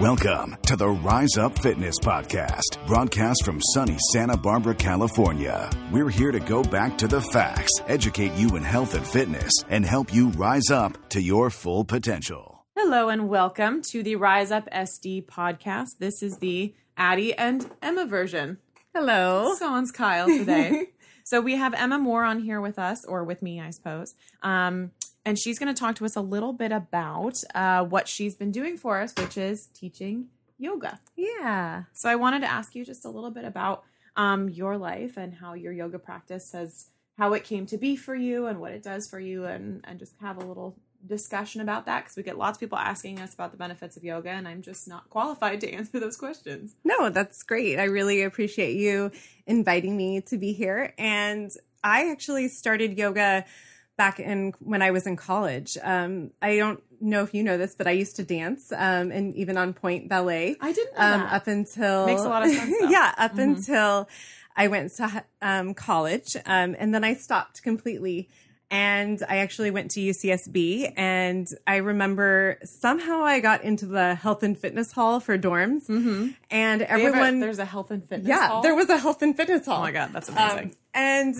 Welcome to the Rise Up Fitness Podcast, broadcast from sunny Santa Barbara, California. We're here to go back to the facts, educate you in health and fitness, and help you rise up to your full potential. Hello and welcome to the Rise Up SB podcast. This is the Addie and Emma version. Hello. Sans Kyle today. so we have Emma Moore on here with us, or with me, I suppose. Um, and she's going to talk to us a little bit about uh, what she's been doing for us, which is teaching yoga. Yeah. So I wanted to ask you just a little bit about um, your life and how your yoga practice has, how it came to be for you and what it does for you, and and just have a little discussion about that because we get lots of people asking us about the benefits of yoga, and I'm just not qualified to answer those questions. No, that's great. I really appreciate you inviting me to be here. And I actually started yoga back in when I was in college. Um, I don't know if you know this, but I used to dance um, and even en pointe ballet. I didn't know um, that. up until Makes a lot of sense, yeah, up Mhm. until I went to um, college, um, and then I stopped completely. And I actually went to UCSB, and I remember somehow I got into the health and fitness hall for dorms, Mm-hmm. and Everyone, everyone there's a health and fitness. yeah, hall? there was a health and fitness hall. Oh my god, that's amazing. Um, and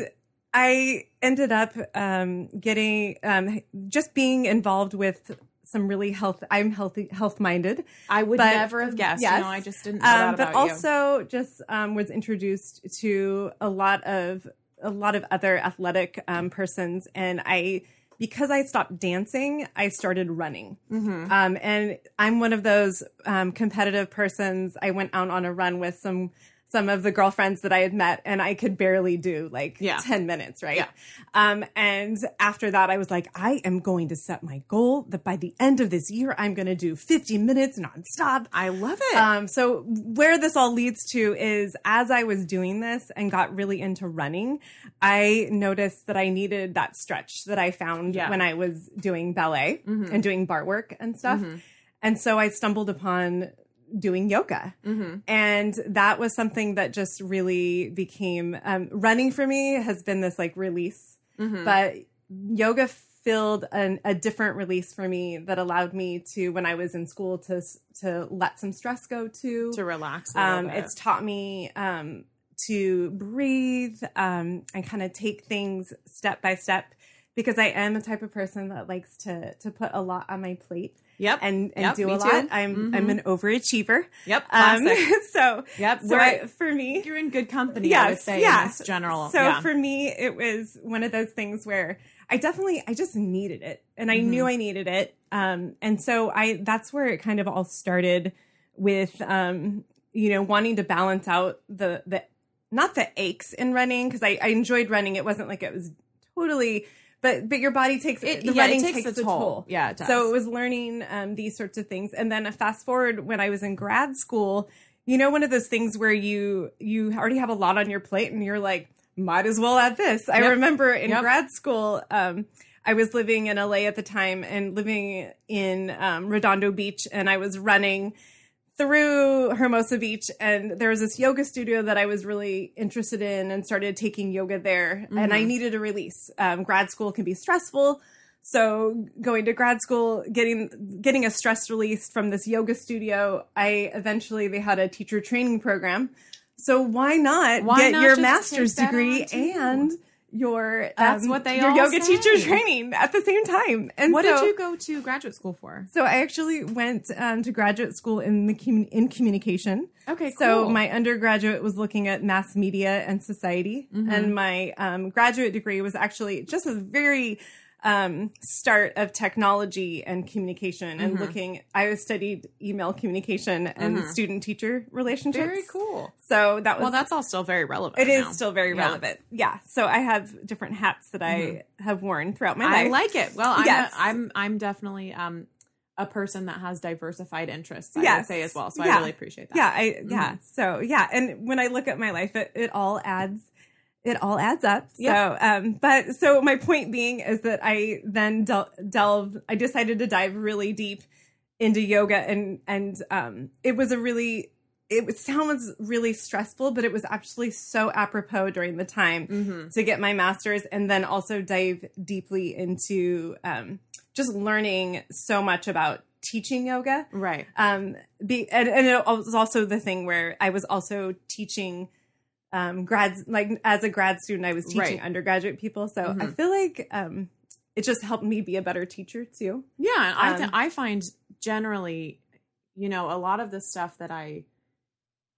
I ended up um, getting um, just being involved with some really health. I'm healthy, health minded. I would but- never have guessed. yes. Know, I just didn't know that Um, but about you. also just um, was introduced to a lot of a lot of other athletic um, persons, and I because I stopped dancing, I started running. Mhm. Um, and I'm one of those um, competitive persons. I went out on a run with some some of the girlfriends that I had met, and I could barely do like Yeah. ten minutes, right? Yeah. Um, and after that, I was like, I am going to set my goal that by the end of this year, I'm going to do 50 minutes nonstop. I love it. Um, so where this all leads to is as I was doing this and got really into running, I noticed that I needed that stretch that I found Yeah. when I was doing ballet Mhm. and doing barre work and stuff. Mhm. And so I stumbled upon doing yoga. mm-hmm. And that was something that just really became um, running for me has been this like release Mm-hmm. but yoga filled an, a different release for me that allowed me to when i was in school to to let some stress go too to relax. A um, bit. it's taught me um, to breathe um, and kind of take things step by step because i am a type of person that likes to to put a lot on my plate yep and and Yep, do a too. lot i'm Mhm. i'm an overachiever yep. um, Classic. so yep. so I, for me you're in good company. I would Yes, say this general. So yeah. for me, it was one of those things where I definitely, I just needed it, and I Mhm. knew I needed it. Um, and so I, that's where it kind of all started with, um, you know, wanting to balance out the the not the aches in running because I, I enjoyed running. It wasn't like it was totally, but but your body takes it, the yeah, running it takes, a toll. Yeah, it does. so it was learning um, these sorts of things, and then a fast forward when I was in grad school. You know, one of those things where you you already have a lot on your plate, and you're like, might as well add this. I remember in Yep. grad school, um, I was living in LA at the time and living in um, Redondo Beach, and I was running through Hermosa Beach, and there was this yoga studio that I was really interested in, and started taking yoga there. And I Mhm. needed a release. Um, grad school can be stressful, so going to grad school, getting getting a stress release from this yoga studio, I eventually they had a teacher training program. So why not Why get not your master's degree and? Your That's um, what they your yoga say. teacher training at the same time. And what so, did you go to graduate school for? So I actually went um, to graduate school in the commun- in communication. Okay, So cool. my undergraduate was looking at mass media and society, Mhm. and my um, graduate degree was actually just a very um, start of technology and communication and Mhm. looking. I studied email communication and Mhm. student teacher relationships. very cool. So that was Well, that's all still very relevant. it is now. still very Yeah. relevant. Yeah. So I have different hats that I have worn throughout my life I like it. Well, I'm Yes. a, I'm I'm definitely um a person that has diversified interests. I would Yes. say as well. So I really appreciate that. yeah i Mm-hmm. yeah so yeah and when i look at my life it, it all adds it all adds up Yeah. so um but so my point being is that i then del- delve i decided to dive really deep into yoga and and um it was a really it sounds really stressful but it was actually so apropos during the time Mm-hmm. to get my master's and then also dive deeply into um, just learning so much about teaching yoga. Right. Um, be, and, and it was also the thing where I was also teaching um, grads, like as a grad student, I was teaching Right. undergraduate people. So I Mhm. feel like um, it just helped me be a better teacher too. Yeah, and I th- Um, I find generally, you know, a lot of the stuff that I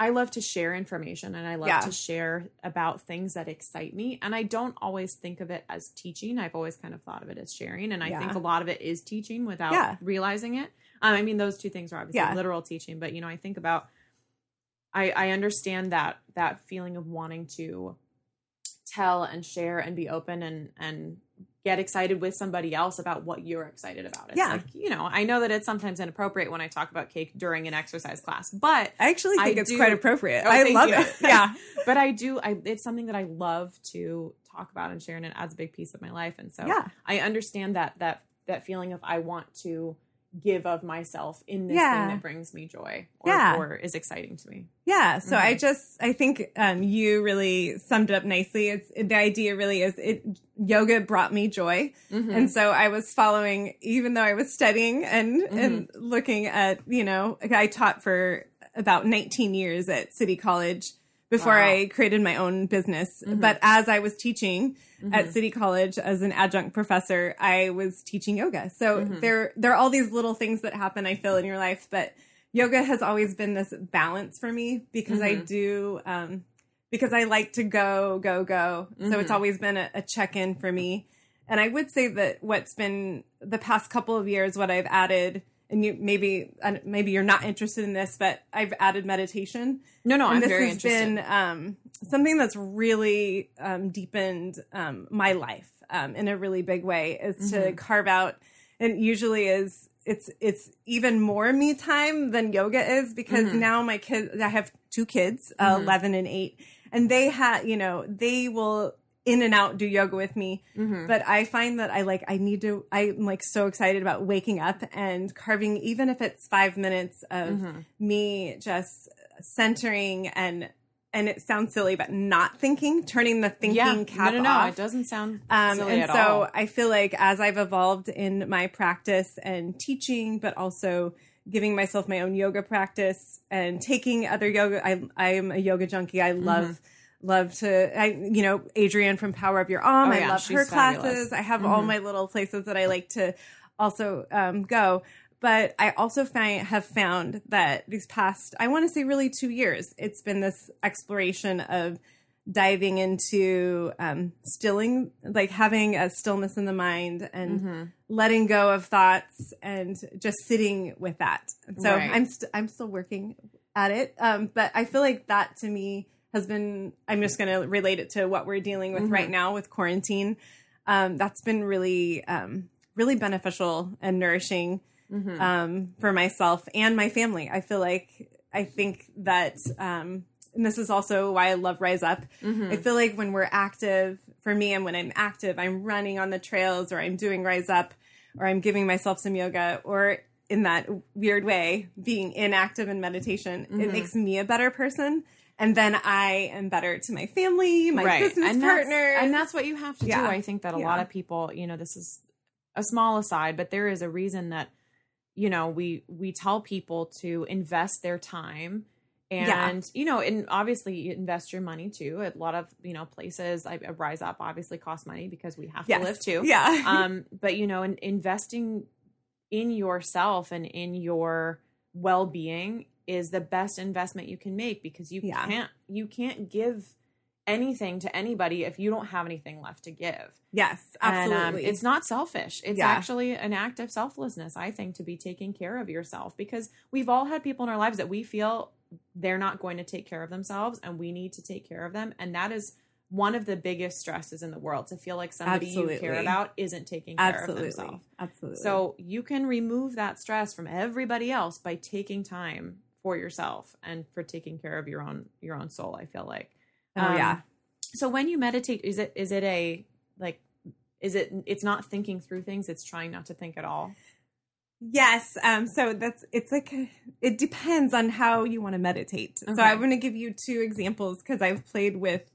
I love to share information and I love Yeah. to share about things that excite me and I don't always think of it as teaching. I've always kind of thought of it as sharing and I think a lot of it is teaching without Yeah. realizing it. Um, I mean those two things are obviously Yeah. literal teaching, but you know, I think about I I understand that that feeling of wanting to tell and share and be open and and get excited with somebody else about what you're excited about. It's Yeah. like, you know, I know that it's sometimes inappropriate when I talk about cake during an exercise class, but I actually I think it's do- quite appropriate. Oh, I love you. it. Yeah. but I do I it's something that I love to talk about and share and it adds a big piece of my life and so Yeah. I understand that that that feeling of I want to give of myself in this Yeah. thing that brings me joy or, Yeah. or is exciting to me. Yeah. So I Mhm. just, I think um, you really summed it up nicely. It's the idea really is it yoga brought me joy. Mhm. And so I was following, even though I was studying and, and Mm-hmm. looking at, you know, I taught for about 19 years at City College before Wow. I created my own business. Mhm. But as I was teaching at Mhm. City College as an adjunct professor, I was teaching yoga. So Mhm. there, there are all these little things that happen, I feel, in your life. But yoga has always been this balance for me because I Mhm. do, um, because I like to go, go, go. So it's Mhm. always been a, a check in for me. And I would say that what's been the past couple of years, what I've added, and you maybe uh, maybe you're not interested in this, but I've added meditation. No, no, and I'm this very has interested. been um, something that's really um, deepened um, my life um, in a really big way. Is to Mhm. carve out, and usually is it's it's even more me time than yoga is because Mhm. now my kids I have two kids, uh, Mhm. eleven and eight, and they have you know they will in and out do yoga with me Mhm. but i find that i like i need to i'm like so excited about waking up and carving even if it's five minutes of Mhm. me just centering and and it sounds silly but not thinking turning the thinking yeah, cap no, no, no, off it doesn't sound um, silly and at so all. I feel like as I've evolved in my practice and teaching, but also giving myself my own yoga practice and taking other yoga, I I am a yoga junkie. I Mm-hmm. Love to I you know Adrienne from Power of Your arm Oh, I love her fabulous. classes. I have all Mhm. my little places that I like to also um, go. But I also find have found that these past I want to say really two years, it's been this exploration of diving into um, stilling, like having a stillness in the mind and Mhm. letting go of thoughts and just sitting with that. So Right. I'm st- I'm still working at it, um, but I feel like that to me has been. I'm just going to relate it to what we're dealing with Mhm. right now with quarantine. Um, that's been really um, really beneficial and nourishing Mhm. um, for myself and my family. I feel like I think that, um, and this is also why I love Rise Up. Mhm. I feel like when we're active, for me, and when I'm active, I'm running on the trails or I'm doing Rise Up or I'm giving myself some yoga or in that weird way, being inactive in meditation, it Mhm. makes me a better person. And then I am better to my family, my business and partners. That's, and that's what you have to Yeah. do. I think that a lot of people, you know, this is a small aside, but there is a reason that, you know, we we tell people to invest their time and Yeah. you know, and obviously you invest your money too. A lot of you know places, like Rise Up, obviously cost money because we have Yes. to live too. Yeah. um, but you know, in, investing in yourself and in your well-being is the best investment you can make because you Yeah. can't you can't give anything to anybody if you don't have anything left to give. yes, And, um, absolutely. it's not selfish. It's Yeah. actually an act of selflessness, I think, to be taking care of yourself because we've all had people in our lives that we feel they're not going to take care of themselves and we need to take care of them. And that is one of the biggest stresses in the world to feel like somebody you care about isn't taking care of absolutely. themselves. Absolutely. So you can remove that stress from everybody else by taking time for yourself and for taking care of your own your own soul, I feel like. oh, Um, yeah. So when you meditate, is it is it a like is it it's not thinking through things, it's trying not to think at all. Yes. Um, so that's it's like it depends on how you want to meditate. So I'm going to give you two examples because I've played with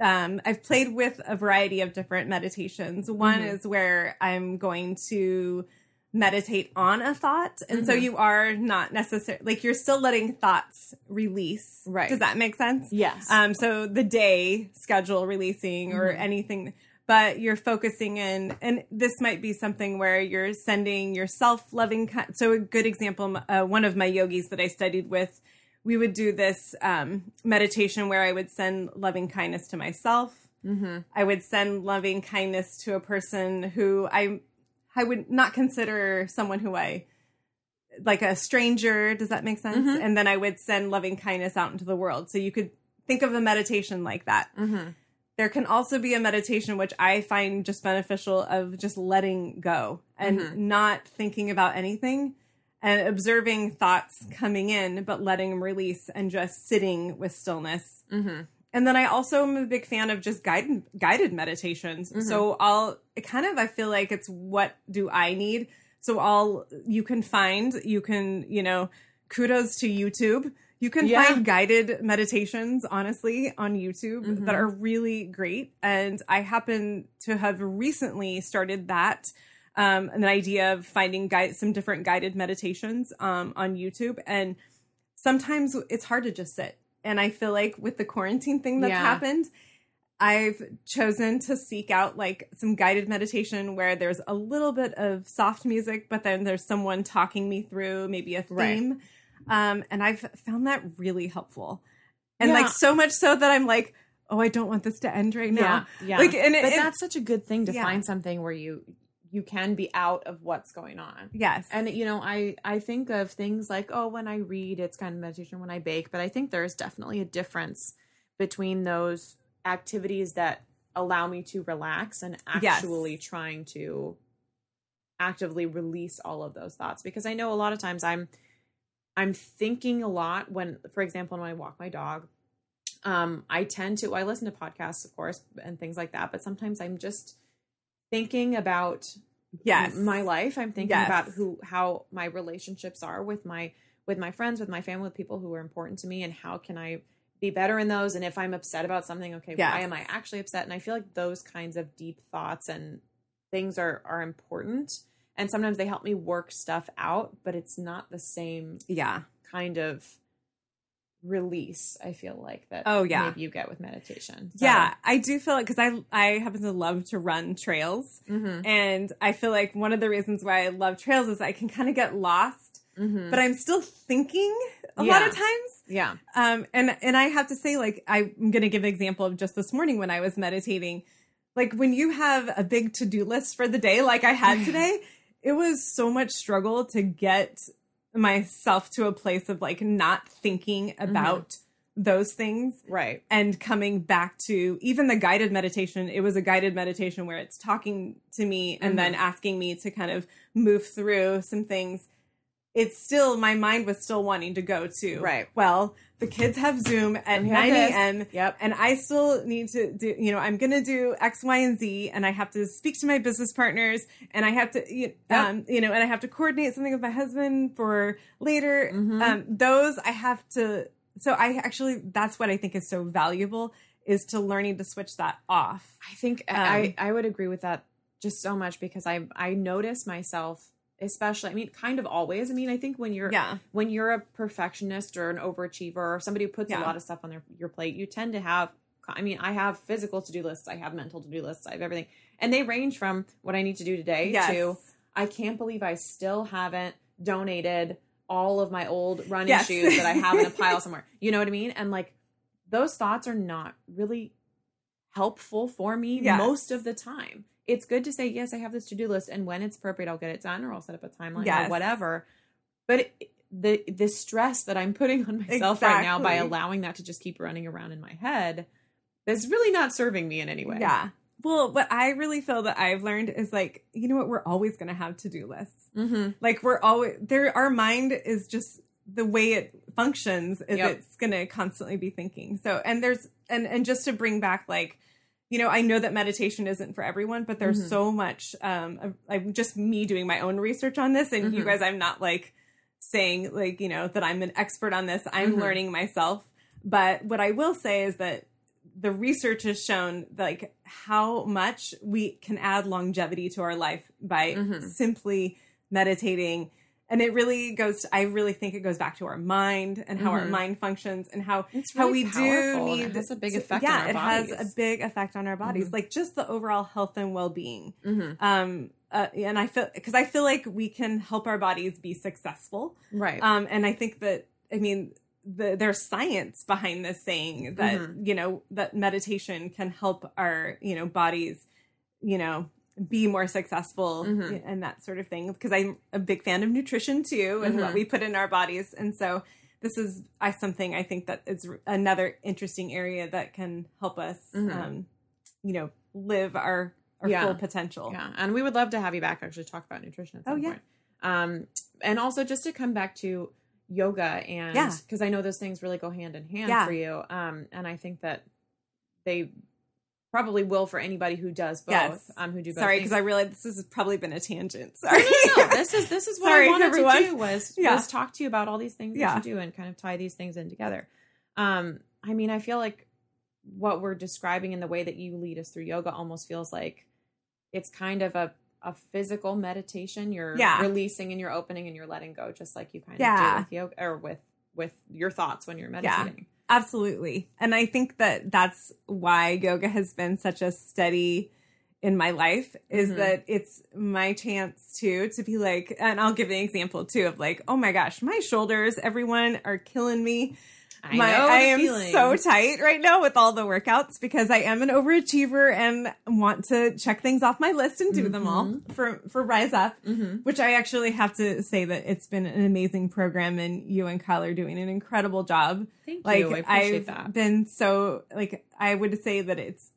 um, I've played with a variety of different meditations. One Mhm. is where I'm going to meditate on a thought. And so Mhm. you are not necessarily like you're still letting thoughts release. Right. Does that make sense? Yes. Um, so the day schedule releasing or Mhm. anything, but you're focusing in, and this might be something where you're sending your self loving. So a good example, uh, one of my yogis that I studied with, we would do this um, meditation where I would send loving kindness to myself. mm-hmm. I would send loving kindness to a person who I I would not consider someone who I like a stranger. Does that make sense? Mhm. And then I would send loving kindness out into the world. So you could think of a meditation like that. Mm-hmm. There can also be a meditation which I find just beneficial of just letting go and Mhm. not thinking about anything and observing thoughts coming in, but letting them release and just sitting with stillness. Mm-hmm. And then I also am a big fan of just guided guided meditations. Mhm. So I'll kind of I feel like it's what do I need? So I'll you can find you can you know kudos to YouTube. You can Yeah. find guided meditations honestly on YouTube Mhm. that are really great. And I happen to have recently started that um, an idea of finding guide some different guided meditations um, on YouTube and sometimes it's hard to just sit. And I feel like with the quarantine thing that's Yeah. happened, I've chosen to seek out like some guided meditation where there's a little bit of soft music, but then there's someone talking me through maybe a Right. theme. Um, and I've found that really helpful. And Yeah. like so much so that I'm like, oh, I don't want this to end right now. Yeah, yeah. Like, and it- but it- that's such a good thing to Yeah. find something where you you can be out of what's going on. Yes. And you know, I I think of things like oh, when I read, it's kind of meditation. When I bake, but I think there's definitely a difference between those activities that allow me to relax and Yes. actually trying to actively release all of those thoughts because I know a lot of times I'm I'm thinking a lot when for example when I walk my dog um I tend to I listen to podcasts of course and things like that but sometimes I'm just thinking about yes. my life i'm thinking Yes. about who how my relationships are with my with my friends with my family with people who are important to me and how can i be better in those and if i'm upset about something okay Yes. why am i actually upset and i feel like those kinds of deep thoughts and things are are important and sometimes they help me work stuff out but it's not the same yeah. kind of release i feel like that Oh, yeah. maybe you get with meditation So- Yeah, I do feel it because I I happen to love to run trails, Mhm. and I feel like one of the reasons why I love trails is I can kind of get lost, Mhm. but I'm still thinking a lot of times. yeah Um, and and I have to say, like I'm going to give an example of just this morning when I was meditating. Like when you have a big to do list for the day, like I had today, it was so much struggle to get myself to a place of like not thinking mm-hmm. about those things right. and coming back to even the guided meditation. It was a guided meditation where it's talking to me and mm-hmm. then asking me to kind of move through some things it's still my mind was still wanting to go to Right. well the kids have zoom at We 9 a.m Yep. and i still need to do you know i'm gonna do x y and z and i have to speak to my business partners and i have to you, Yep. um, you know and i have to coordinate something with my husband for later Mhm. um, those i have to so i actually that's what i think is so valuable is to learning to switch that off I think Um, I I would agree with that just so much because I I notice myself especially I mean kind of always I mean I think when you're Yeah. when you're a perfectionist or an overachiever or somebody who puts Yeah. a lot of stuff on their your plate you tend to have I mean I have physical to-do lists I have mental to-do lists I have everything and they range from what I need to do today Yes. to I can't believe I still haven't donated all of my old running Yes. shoes that I have in a pile somewhere. You know what I mean? And like those thoughts are not really helpful for me Yes. most of the time. It's good to say, yes, I have this to do list, and when it's appropriate, I'll get it done or I'll set up a timeline Yes. or whatever. But it, the the stress that I'm putting on myself right now by allowing that to just keep running around in my head is really not serving me in any way. yeah well what i really feel that i've learned is like you know what we're always going to have to-do lists Mm-hmm. like we're always there our mind is just the way it functions is Yep. it's going to constantly be thinking so and there's and and just to bring back like you know i know that meditation isn't for everyone but there's Mhm. so much um i'm just me doing my own research on this and you Mhm. guys i'm not like saying like you know that i'm an expert on this i'm Mhm. learning myself but what i will say is that the research has shown like how much we can add longevity to our life by Mhm. simply meditating and it really goes to, i really think it goes back to our mind and how our Mhm. mind functions and how It's how we do need this a big effect yeah on our it has bodies. a big effect on our bodies Mhm. like just the overall health and well-being Mhm. um uh, and i feel because i feel like we can help our bodies be successful right um and i think that i mean the, there's science behind this saying that Mhm. you know that meditation can help our you know bodies you know be more successful Mhm. and that sort of thing because i'm a big fan of nutrition too and what Mhm. we put in our bodies and so this is I, something i think that is another interesting area that can help us Mhm. um you know live our our Yeah. full potential Yeah, and we would love to have you back actually talk about nutrition at some Oh, yeah. point. Um, and also just to come back to yoga and Yeah. because I know those things really go hand in hand Yeah. for you. Um, and I think that they probably will for anybody who does both. Yes. Um, who do both. sorry because i realized this has probably been a tangent No, sorry no, no. this is this is what Sorry, I wanted everyone. to do was Yeah. was talk to you about all these things Yeah. that you do and kind of tie these things in together. Um, I mean, I feel like what we're describing in the way that you lead us through yoga almost feels like it's kind of a a physical meditation. You're Yeah. releasing and you're opening and you're letting go, just like you kind of do with yoga or with with your thoughts when you're meditating. Absolutely. And I think that that's why yoga has been such a steady in my life is Mhm. that it's my chance too to be like and I'll give an example too of like oh my gosh my shoulders everyone are killing me I my. I am feeling. so tight right now with all the workouts because I am an overachiever and want to check things off my list and do them all Mm-hmm. for for Rise Up Mhm. which I actually have to say that it's been an amazing program and you and Kyle are doing an incredible job Thank like you. I appreciate I've that. been so like I would say that it's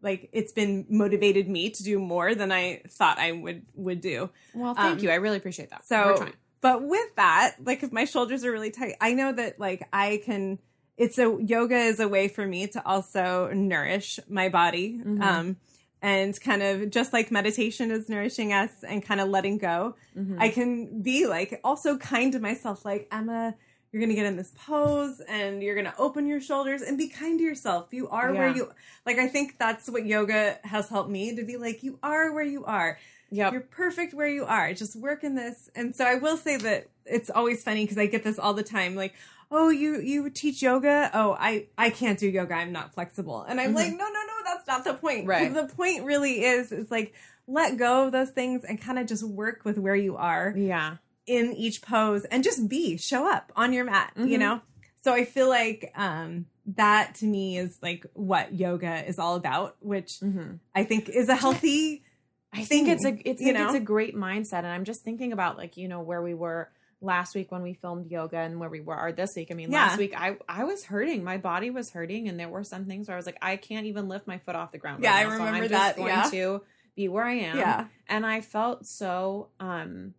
like it's been motivated me to do more than I thought I would would do. well, thank um, you. I really appreciate that. We're So, trying. But with that, like if my shoulders are really tight, I know that like I can. It's a yoga is a way for me to also nourish my body, Mhm. um, and kind of just like meditation is nourishing us and kind of letting go. Mhm. I can be like also kind to myself, like Emma. You're gonna get in this pose and you're gonna open your shoulders and be kind to yourself. You are where you like. I think that's what yoga has helped me to be like. You are where you are. Yep. You're perfect where you are. Just work in this. And so I will say that it's always funny because I get this all the time. Like, oh, you you teach yoga? Oh, I I can't do yoga. I'm not flexible. And I'm Mhm. like, no, no, no. That's not the point. Right. The point really is is like let go of those things and kind of just work with where you are yeah. in each pose and just be show up on your mat. You Mhm. know. So I feel like um that to me is like what yoga is all about, which Mm-hmm. I think is a healthy. I think it's a it's you like it's a great mindset, and I'm just thinking about like you know where we were last week when we filmed yoga and where we were are this week. I mean, Yeah. last week I I was hurting, my body was hurting, and there were some things where I was like, I can't even lift my foot off the ground. Yeah, right I now, so remember I'm that, Just going yeah. to be where I am. Yeah. and I felt so um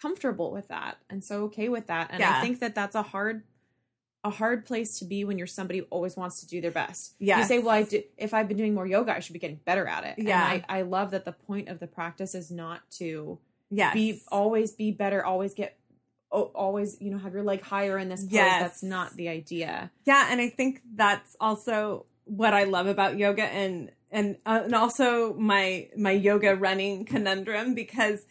comfortable with that and so okay with that, and Yeah. I think that that's a hard a hard place to be when you're somebody who always wants to do their best. Yeah. You say, well, I do, if I've been doing more yoga, I should be getting better at it. Yeah. And I, I love that the point of the practice is not to Yes. be always be better, always get, oh, always, you know, have your leg higher in this pose. Yes. That's not the idea. Yeah, and I think that's also what I love about yoga and and uh, and also my my yoga running conundrum because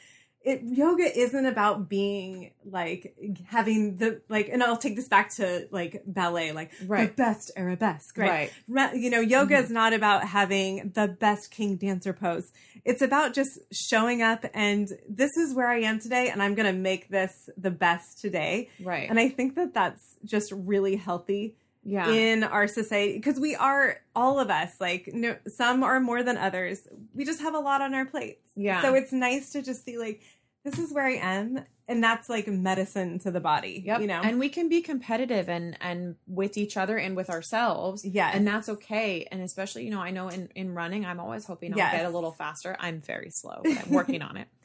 it yoga isn't about being like having the like and I'll take this back to like ballet like Right. the best arabesque right, Right. You know yoga Mhm. is not about having the best king dancer pose it's about just showing up and this is where I am today and I'm going to make this the best today Right. and I think that that's just really healthy yeah. in our society because we are all of us like no some are more than others. We just have a lot on our plates. yeah. So it's nice to just see like this is where I am and that's like medicine to the body, Yep. you know. And we can be competitive and and with each other and with ourselves. yeah And that's okay. And especially, you know, I know in in running, I'm always hoping I'll Yes. get a little faster. I'm very slow, but I'm working on it.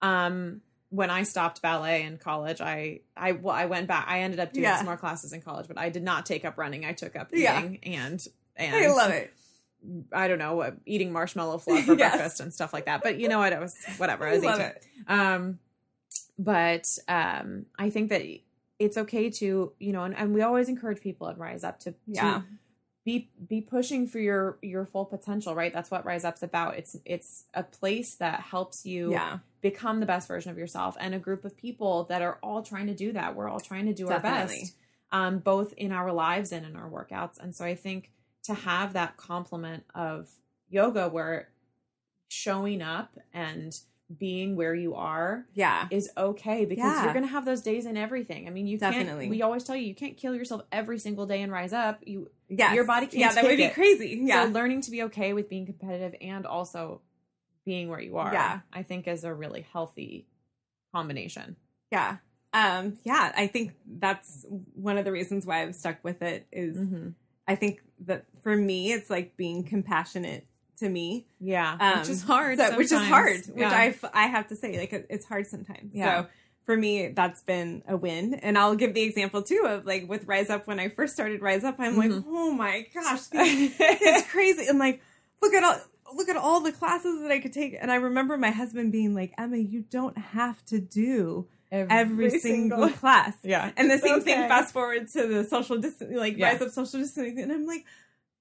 Um when I stopped ballet in college, I I well I went back. I ended up doing Yeah. some more classes in college, but I did not take up running. I took up Yeah. eating and and I love it. I don't know, eating marshmallow fluff for Yes. breakfast and stuff like that. But you know what? It was whatever. I was love 18. it. Um, but um, I think that it's okay to you know, and, and we always encourage people at Rise Up to, Yeah. to be be pushing for your your full potential. Right? That's what Rise Up's about. It's it's a place that helps you Yeah. Become the best version of yourself and a group of people that are all trying to do that. We're all trying to do our best, um, both in our lives and in our workouts. And so I think to have that complement of yoga where showing up and being where you are Yeah. is okay because Yeah. you're going to have those days in everything. I mean, you Definitely. can't. We always tell you you can't kill yourself every single day and rise up. You Yes. Your body can't Yeah, that would be it. crazy. Yeah. so learning to be okay with being competitive and also being where you are. Yeah. I think is a really healthy combination. yeah. Um, yeah, I think that's one of the reasons why I've stuck with it is Mm-hmm. I think that for me, it's like being compassionate to me. Yeah, um, which is hard. so- which is hard which I, I, have to say like it's hard sometimes Yeah. so for me that's been a win and i'll give the example too of like with rise up when i first started rise up i'm like Mhm. oh my gosh it's crazy and like look at all look at all the classes that i could take and i remember my husband being like emma you don't have to do every, single, class Yeah, and the same thing fast forward to the social distance like Yeah. rise up social distancing and i'm like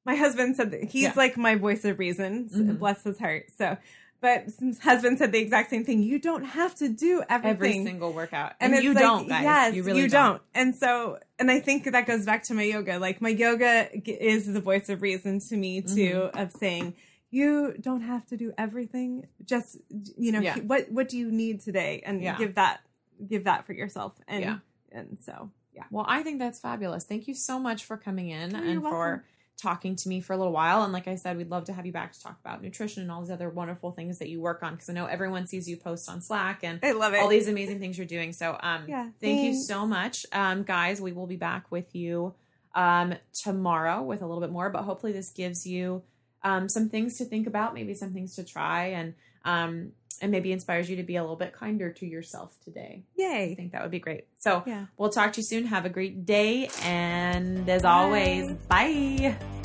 my husband said that he's Yeah. like my voice of reason Mhm. bless his heart so but his husband said the exact same thing you don't have to do everything every single workout, and, and, you like, don't, guys. Yes, you really don't. And so, and I think that goes back to my yoga. Like my yoga is the voice of reason to me too, Mm-hmm. of saying you don't have to do everything. Just you know, Yeah. what what do you need today, and Yeah. give that give that for yourself. And Yeah. and so yeah, Well, I think that's fabulous. Thank you so much for coming in Oh, and you're for talking to me for a little while. And like I said, we'd love to have you back to talk about nutrition and all these other wonderful things that you work on because I know everyone sees you post on Slack and I love it. all these amazing things you're doing. So, um, Yeah, thank you so much, um, guys. We will be back with you um, tomorrow with a little bit more, but hopefully this gives you um, some things to think about, maybe some things to try, and um, and maybe inspires you to be a little bit kinder to yourself today. Yay! I think that would be great. So Yeah. we'll talk to you soon. Have a great day. And as Bye. always, bye.